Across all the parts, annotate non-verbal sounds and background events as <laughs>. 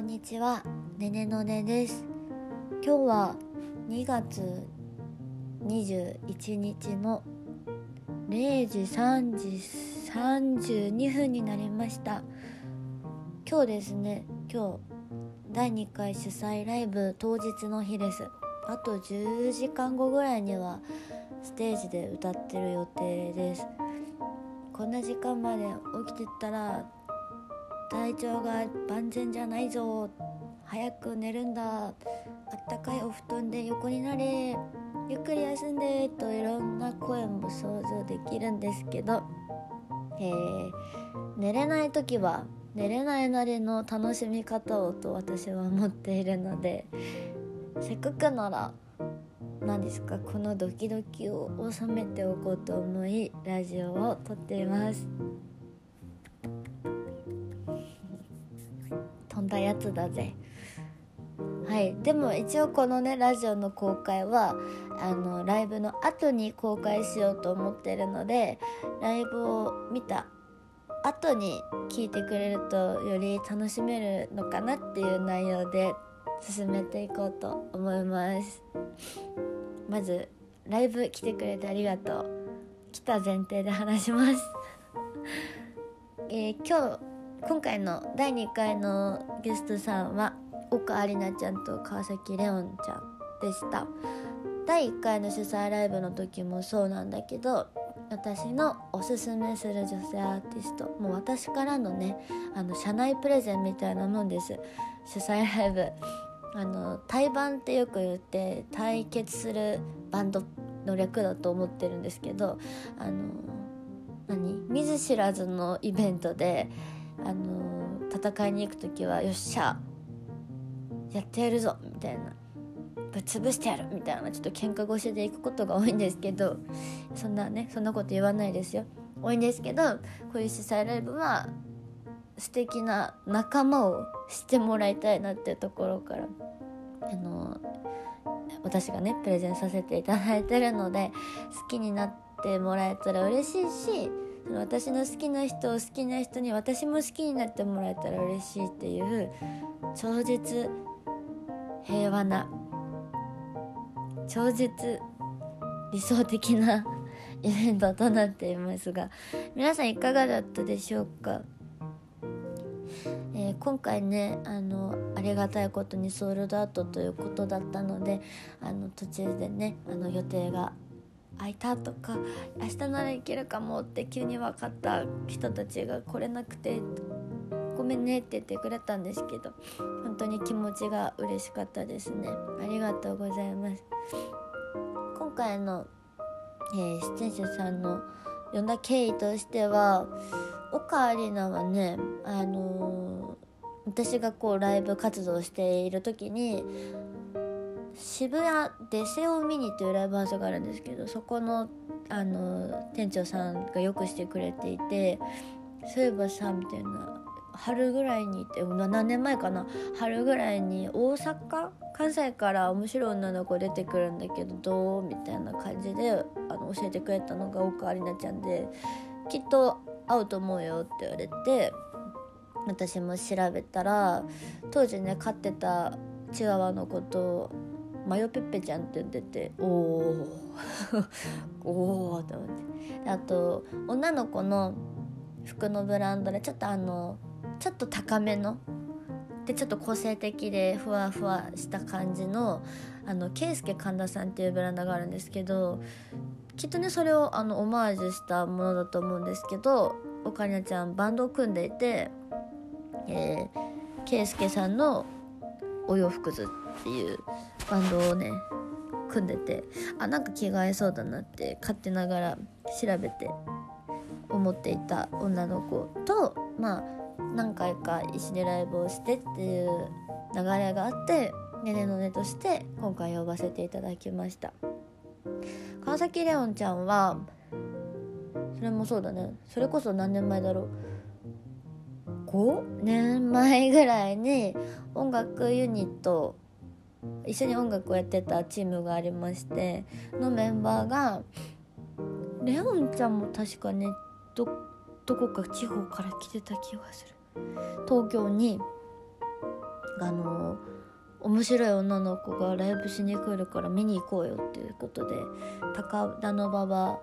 んにちは。ねねのねです。今日は2月21日の0時3時32分になりました。今日ですね今日第2回主催ライブ当日の日です。あと10時間後ぐらいにはステージで歌ってる予定です。こんな時間まで起きてたら体調が万全じゃないぞ。早く寝るんだ。あったかいお布団で横になれ。ゆっくり休んで。といろんな声も想像できるんですけど、えー、寝れない時は寝れないなりの楽しみ方をと私は思っているので。せっかくなら何ですかこのドキドキを収めておこうと思いラジオを撮っています。やつだぜ。はい。でも一応このねラジオの公開はあのライブの後に公開しようと思ってるのでライブを見た後に聞いてくれるとより楽しめるのかなっていう内容で進めていこうと思います。まずライブ来てくれてありがとう。来た前提で話します。<laughs> えー、今日今回の第2回のゲストさんは岡有奈ちゃんと川崎レオンちゃんでした。第1回の主催ライブの時もそうなんだけど私のおすすめする女性アーティストもう私からのねあの社内プレゼンみたいなもんです。主催ライブ。あの対バンってよく言って対決するバンドの略だと思ってるんですけどあの何？見ず知らずのイベントであの戦いに行く時は「よっしゃやってやるぞ」みたいな「ぶっ潰してやる」みたいなちょっと喧嘩腰で行くことが多いんですけどそんなねそんなこと言わないですよ。多いんですけどこういう主催ライブは素敵な仲間をしてもらいたいなっていうところからあの私がねプレゼンさせていただいてるので好きになってもらえたら嬉しいしその私の好きな人を好きな人に私も好きになってもらえたら嬉しいっていう超絶平和な超絶理想的なイベントとなっていますが皆さんいかがだったでしょうか？えー、今回ねあのありがたいことにソールドアウトということだったのであの途中でねあの予定が空いたとか明日なら行けるかもって急に分かった人たちが来れなくてごめんねって言ってくれたんですけど本当に気持ちが嬉しかったですね。ありがとうございます。今回の、えー、出演者さんの呼んだ経緯としては岡里奈はねあのー、私がこうライブ活動している時に渋谷デセオミニというライブハウスがあるんですけどそこのあの店長さんがよくしてくれていてそういえばさみたいな春ぐらいにって何年前かな春ぐらいに大阪関西から面白い女の子出てくるんだけどどうみたいな感じであの教えてくれたのが岡里奈ちゃんできっと会うと思うよって言われて私も調べたら当時ね飼ってたチワワのことマヨペッペちゃんって呼んでてお <laughs> おおおと思って。あと女の子の服のブランドでちょっとあのちょっと高めのでちょっと個性的でふわふわした感じのあのケイスケ神田さんっていうブランドがあるんですけどきっとねそれをあのオマージュしたものだと思うんですけどおかにゃちゃんバンドを組んでいて、えー、ケイスケさんのお洋服図っていうバンドをね組んでてあなんか着替えそうだなって勝手ながら調べて思っていた女の子とまあ何回か一緒にライブをしてっていう流れがあってねねのねとして今回呼ばせていただきました。川崎レオンちゃんはそれもそうだね。それこそ何年前だろう。5年前ぐらいに音楽ユニット一緒に音楽をやってたチームがありましてのメンバーがレオンちゃんも確かねどどこか地方から来てた気がする。東京にあの面白い女の子がライブしに来るから見に行こうよっていうことで高田馬場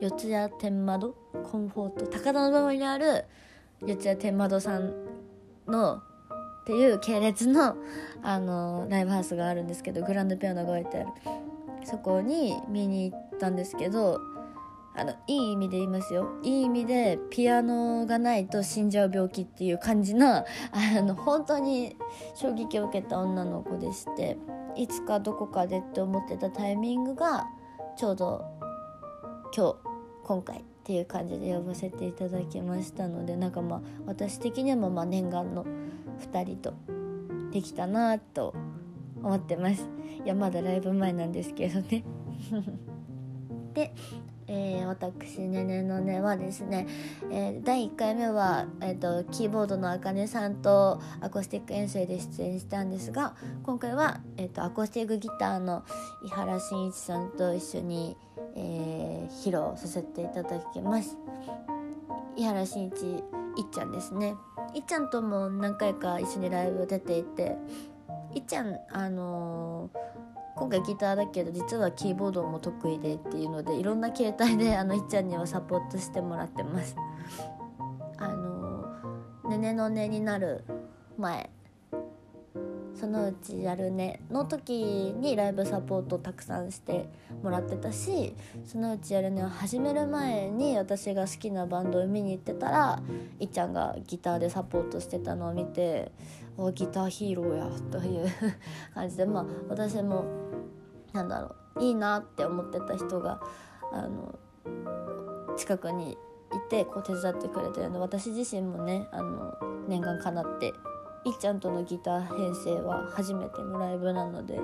四谷天窓コンフォート高田馬場にある四谷天窓さんのっていう系列のあのライブハウスがあるんですけどグランドピアノが置いてある。そこに見に行ったんですけどあのいい意味で言いますよ。いい意味でピアノがないと死んじゃう病気っていう感じなあの本当に衝撃を受けた女の子でしていつかどこかでって思ってたタイミングがちょうど今日今回っていう感じで呼ばせていただきましたのでなんかまあ私的にもま念願の2人とできたなと思ってます。いやまだライブ前なんですけどね。<laughs> でえー、私ねねのねはですね、えー、第1回目は、えーと、キーボードのあかねさんとアコースティック遠征で出演したんですが今回は、えーと、アコースティックギターの井原慎一さんと一緒に、えー、披露させていただきます。井原慎一いっちゃんですね。いっちゃんとも何回か一緒にライブ出ていていっちゃんあのー今回ギターだけど実はキーボードも得意でっていうのでいろんな携帯であのいっちゃんにはサポートしてもらってます。あのねねのねになる前そのうちやるねの時にライブサポートをたくさんしてもらってたしそのうちやるねを始める前に私が好きなバンドを見に行ってたらいっちゃんがギターでサポートしてたのを見ておギターヒーローやという <laughs> 感じでまあ私もなんだろういいなって思ってた人があの近くにいてこう手伝ってくれてるので私自身もねあの念願かなっていっちゃんとのギター編成は初めてのライブなので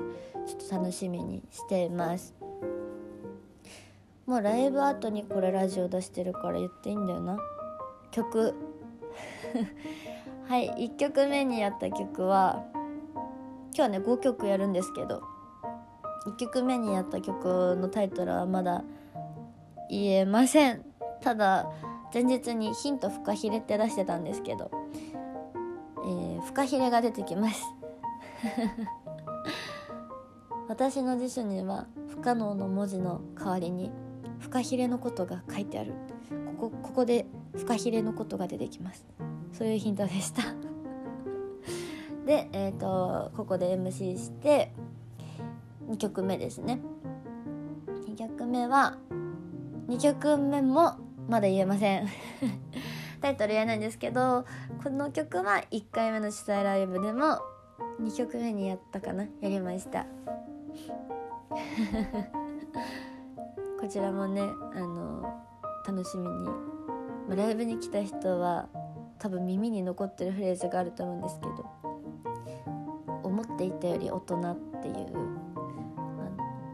ちょっと楽しみにしています。もうライブ後にこれラジオ出してるから言っていいんだよな。曲。<laughs> はい1曲目にやった曲は今日はね5曲やるんですけど1曲目にやった曲のタイトルはまだ言えません。ただ前日にヒントフカヒレって出してたんですけど、フカヒレが出てきます。<laughs> 私の辞書には不可能の文字の代わりにフカヒレのことが書いてある。ここここでフカヒレのことが出てきます。そういうヒントでした。<laughs> でえっ、ー、とここで MC して2曲目ですね。2曲目は2曲目もまだ言えません。タイトル言えないんですけどこの曲は1回目の主催ライブでも2曲目にやったかなやりました。<laughs> こちらもねあの楽しみにライブに来た人は多分耳に残ってるフレーズがあると思うんですけど思っていたより大人っていう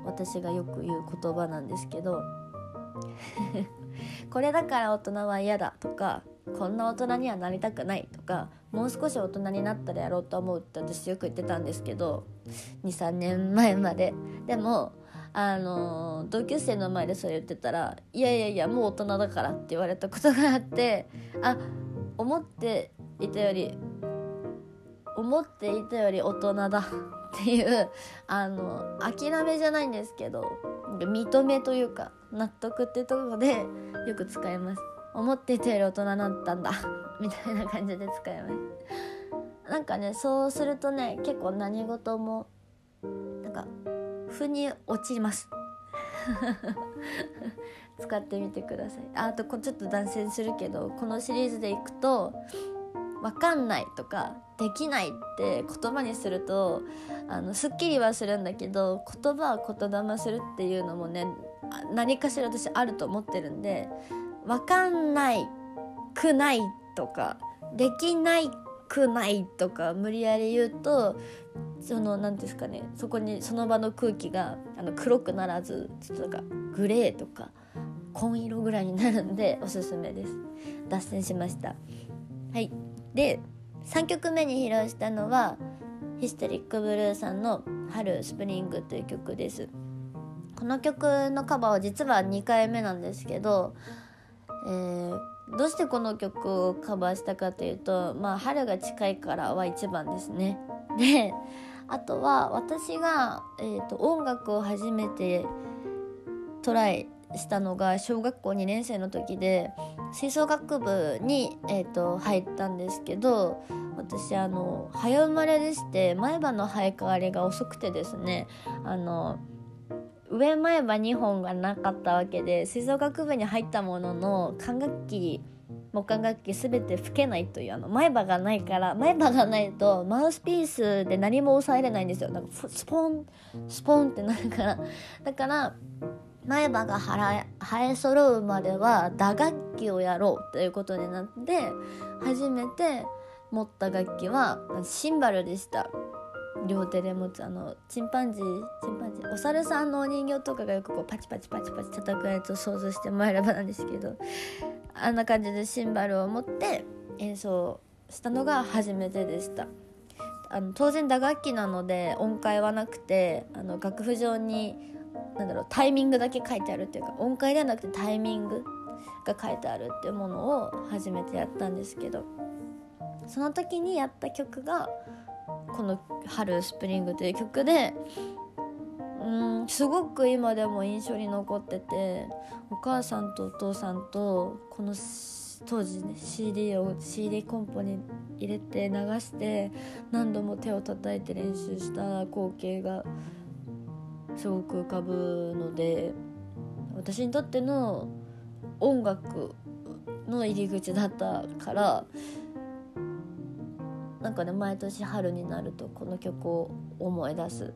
私がよく言う言葉なんですけど <laughs> これだから大人は嫌だとかこんな大人にはなりたくないとかもう少し大人になったらやろうと思うって私よく言ってたんですけど23年前まで。でもあの同級生の前でそれ言ってたら「いやいやいやもう大人だから」って言われたことがあってあ思っていたより思っていたより大人だっていうあの諦めじゃないんですけど認めというか納得っていうところでよく使います。思っていたより大人だったんだ。<laughs> みたいな感じで使いますなんかねそうするとね結構何事もなんか腑に落ちます。<laughs> 使ってみてください。あとこちょっと断線するけどこのシリーズでいくと分かんないとかできないって言葉にするとあのすっきりはするんだけど言葉は言霊するっていうのもね何かしら私あると思ってるんで分かんないくないとかできないくないとか無理やり言うとその何ですかねそこにその場の空気があの黒くならずちょっとなんかグレーとか紺色ぐらいになるんでおすすめです。脱線しました。はい。で3曲目に披露したのはヒステリックブルーさんの「春スプリング」という曲です。この曲のカバーは実は2回目なんですけど、えー、どうしてこの曲をカバーしたかというとまあ春が近いからは一番ですね。であとは私が、えーと、音楽を初めてトライしたのが小学校2年生の時で吹奏楽部に、えーと、入ったんですけど私あの早生まれでして前歯の生え変わりが遅くてですねあの上前歯2本がなかったわけで吹奏楽部に入ったものの管楽器木管楽器全て吹けないというあの前歯がないから前歯がないとマウスピースで何も押さえれないんですよ。なんかスポンスポンってなるから。だから前歯が生え揃うまでは打楽器をやろうということになって初めて持った楽器はシンバルでした。両手で持つあのチンパンジーチンパンジーお猿さんのお人形とかがよくこうパチパチパチパチ叩くやつを想像してもらえればなんですけどあんな感じでシンバルを持って演奏したのが初めてでした。あの当然打楽器なので音階はなくてあの楽譜上になんだろうタイミングだけ書いてあるっていうか音階ではなくてタイミングが書いてあるっていうものを初めてやったんですけどその時にやった曲がこの「春スプリング」という曲でうんすごく今でも印象に残っててお母さんとお父さんとこの当時ね CD を CD コンポに入れて流して何度も手を叩いて練習した光景がすごく浮かぶので私にとっての音楽の入り口だったからなんかね毎年春になるとこの曲を思い出す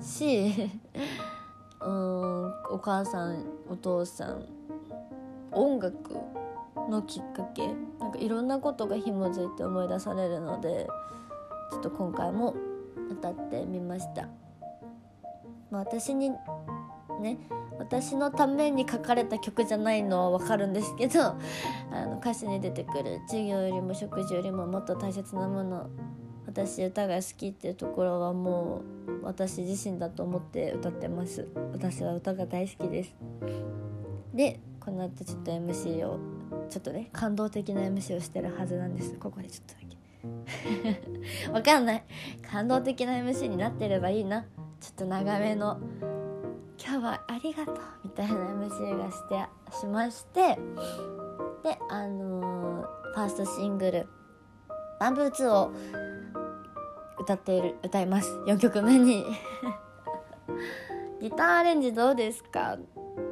し <laughs> うんお母さんお父さん音楽のきっかけなんかいろんなことが紐づいて思い出されるのでちょっと今回も歌ってみました。まあ、私にね私のために書かれた曲じゃないのは分かるんですけど <laughs> あの歌詞に出てくる「授業よりも食事よりももっと大切なもの私歌が好きっていうところはもう私自身だと思って歌ってます。私は歌が大好きです。でこの後ちょっと MC をちょっとね感動的な MC をしてるはずなんです。ここでちょっとだけ。<laughs> わかんない。感動的な MC になってればいいな。ちょっと長めの「今日はありがとう」みたいな MC がしてしましてであのー、ファーストシングル「バンブー2」を歌っている歌います。4曲目に。<laughs> ギターアレンジどうですか？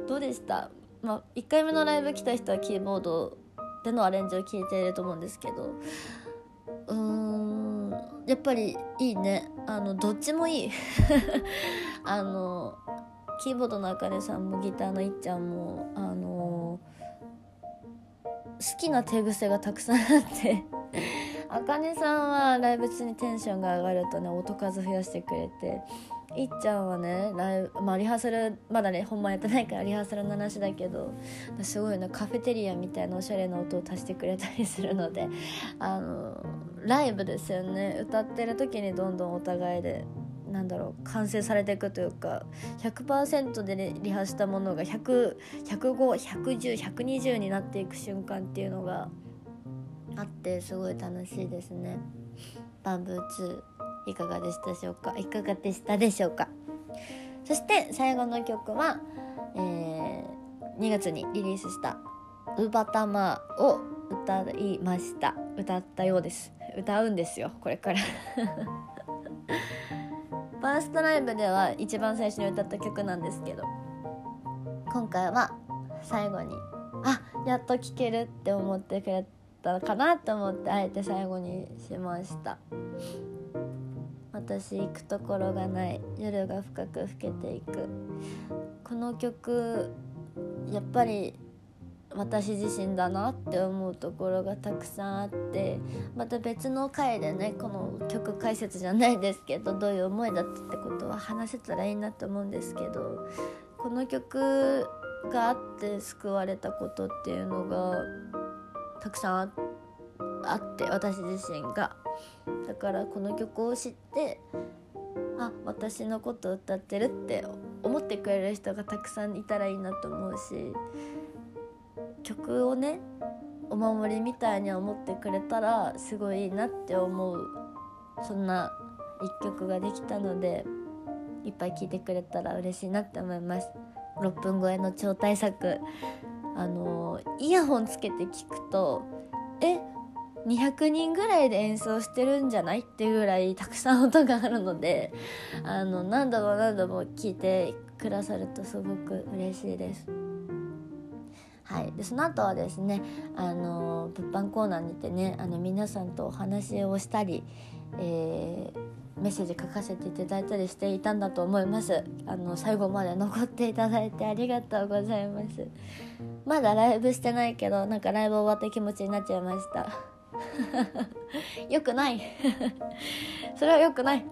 どうでした？まあ1回目のライブ来た人はキーボードでのアレンジを聞いていると思うんですけど。うーんやっぱりいいね。あのどっちもいい。<laughs> あのキーボードのあかねさんもギターのいっちゃんもあの好きな手癖がたくさんあって。<laughs> あかねさんはライブ中にテンションが上がるとね音数増やしてくれて。いっちゃんはねライブ、まあ、リハーサルまだね本番やってないからリハーサルの話だけどすごいねカフェテリアみたいなおしゃれな音を足してくれたりするのであのライブですよね。歌ってる時にどんどんお互いでなんだろう完成されていくというか100%で、ね、リハしたものが100105110120になっていく瞬間っていうのがあってすごい楽しいですね。バンブー2いかがでしたでしょうか？いかがでしたでしょうか？そして最後の曲は、えー、2月にリリースした「ウバタマ」を歌いました。歌ったようです。歌うんですよこれから。ファーストライブでは一番最初に歌った曲なんですけど今回は最後にあやっと聴けるって思ってくれたかなと思ってあえて最後にしました。私行くところがない。夜が深く更けていく。この曲やっぱり私自身だなって思うところがたくさんあってまた別の回でねこの曲解説じゃないですけどどういう思いだったってことは話せたらいいなと思うんですけどこの曲があって救われたことっていうのがたくさんあって私自身が。だからこの曲を知ってあ私のこと歌ってるって思ってくれる人がたくさんいたらいいなと思うし曲をねお守りみたいに思ってくれたらすごいいいなって思うそんな一曲ができたのでいっぱい聴いてくれたら嬉しいなって思います6分超えの超大作あのイヤホンつけて聞くとえ200人ぐらいで演奏してるんじゃないっていうぐらいたくさん音があるのであの何度も何度も聴いてくださるとすごく嬉しいです。はい、でその後はですねあの物販コーナーにてねあの皆さんとお話をしたり、えー、メッセージ書かせていただいたりしていたんだと思います。あの最後まで残っていただいてありがとうございます。まだライブしてないけどなんかライブ終わった気持ちになっちゃいました。<laughs> よくない。<laughs> それはよくない。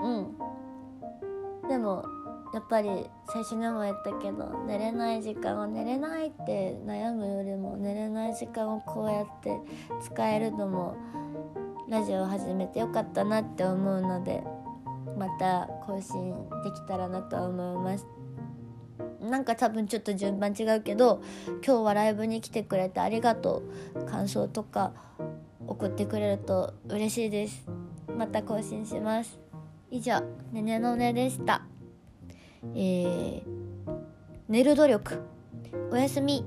うん。でもやっぱり最初にも言ったけど寝れない時間は寝れないって悩むよりも寝れない時間をこうやって使えるのもラジオを始めてよかったなって思うのでまた更新できたらなと思います。なんか多分ちょっと順番違うけど今日はライブに来てくれてありがとう。感想とか送ってくれると嬉しいです。また更新します。以上ねねのねでした。えー、寝る努力おやすみ。